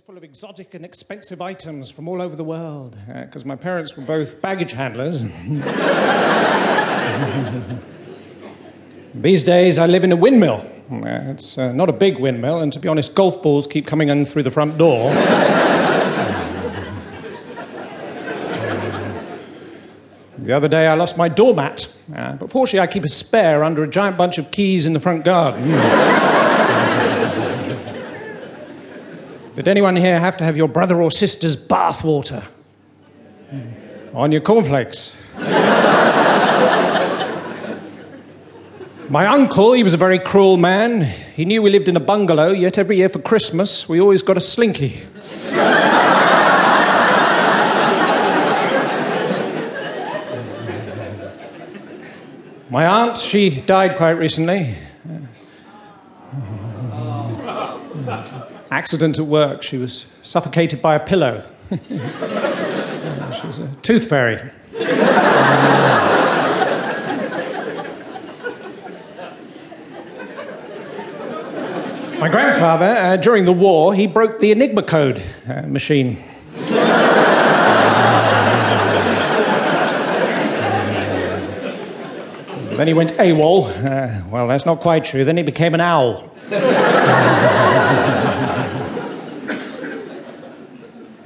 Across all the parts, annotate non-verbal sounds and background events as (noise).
full of exotic and expensive items from all over the world because my parents were both baggage handlers. (laughs) These days, I live in a windmill. Uh, it's uh, not a big windmill, and to be honest, golf balls keep coming in through the front door. the other day, I lost my doormat, uh, but fortunately, I keep a spare under a giant bunch of keys in the front garden. (laughs) Did anyone here have to have your brother or sister's bath water hmm. on your cornflakes? (laughs) My uncle, he was a very cruel man. He knew we lived in a bungalow, yet every year for Christmas we always got a slinky. (laughs) My aunt, she died quite recently. (laughs) Accident at work. She was suffocated by a pillow. (laughs) she was a tooth fairy. My grandfather, uh, during the war, he broke the Enigma code uh, machine. Then he went AWOL. Uh, well, that's not quite true. Then he became an owl. (laughs)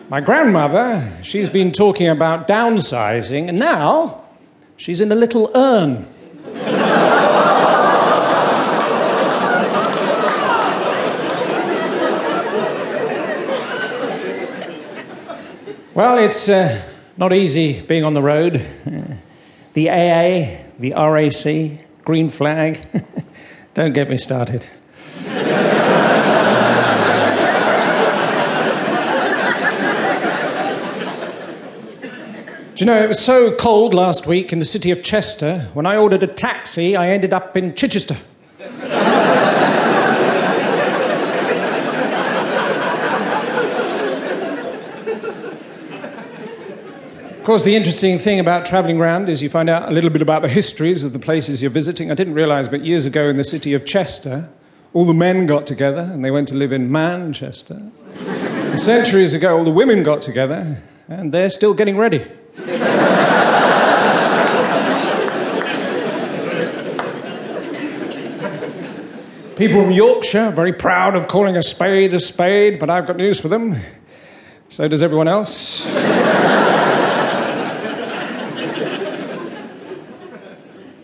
My grandmother, she's been talking about downsizing, and now she's in a little urn. (laughs) Well, it's uh, not easy being on the road. The AA, the RAC, green flag. (laughs) Don't get me started. Do you know, it was so cold last week in the city of Chester, when I ordered a taxi, I ended up in Chichester. Of course, the interesting thing about traveling around is you find out a little bit about the histories of the places you're visiting. I didn't realize, but years ago in the city of Chester, all the men got together and they went to live in Manchester. centuries ago, all the women got together and they're still getting ready. People from Yorkshire are very proud of calling a spade a spade, but I've got news for them. So does everyone else.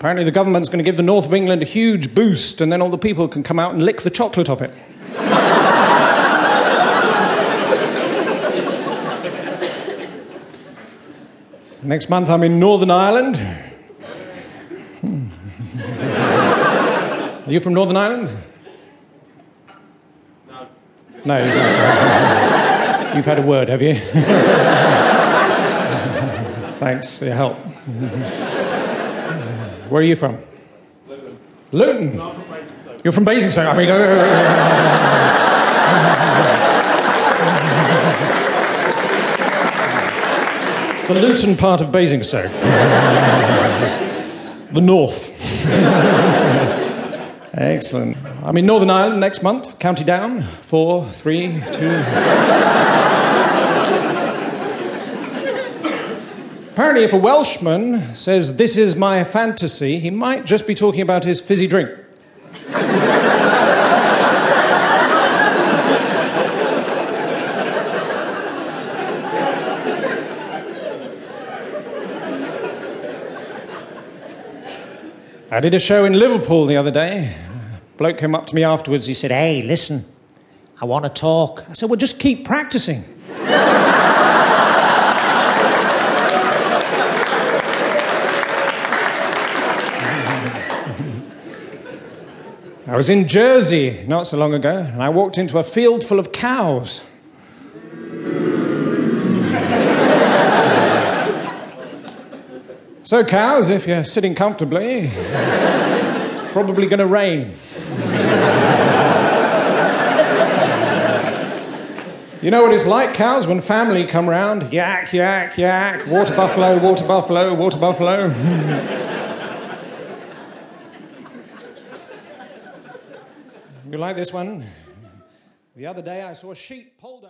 Apparently, the government's going to give the north of England a huge boost, and then all the people can come out and lick the chocolate off it. (laughs) Next month, I'm in Northern Ireland. Hmm. (laughs) Are you from Northern Ireland? No. No, (laughs) You've had a word, have you? Thanks for your help. Where are you from? Luton. Luton. No, from. You're from Basingstoke. I mean, (laughs) uh, (laughs) the Luton part of Basingstoke, (laughs) the north. Excellent. I'm in Northern Ireland next month. County down. Four, three, two. Apparently, if a Welshman says, This is my fantasy, he might just be talking about his fizzy drink. (laughs) I did a show in Liverpool the other day. A bloke came up to me afterwards. He said, Hey, listen, I want to talk. I said, Well, just keep practicing. (laughs) I was in Jersey not so long ago, and I walked into a field full of cows. (laughs) so, cows, if you're sitting comfortably, it's probably going to rain. (laughs) You know what it's like, cows, when family come round? Yak, yak, yak, water buffalo, water buffalo, water buffalo. (laughs) You like this one? The other day I saw a sheep pulled up.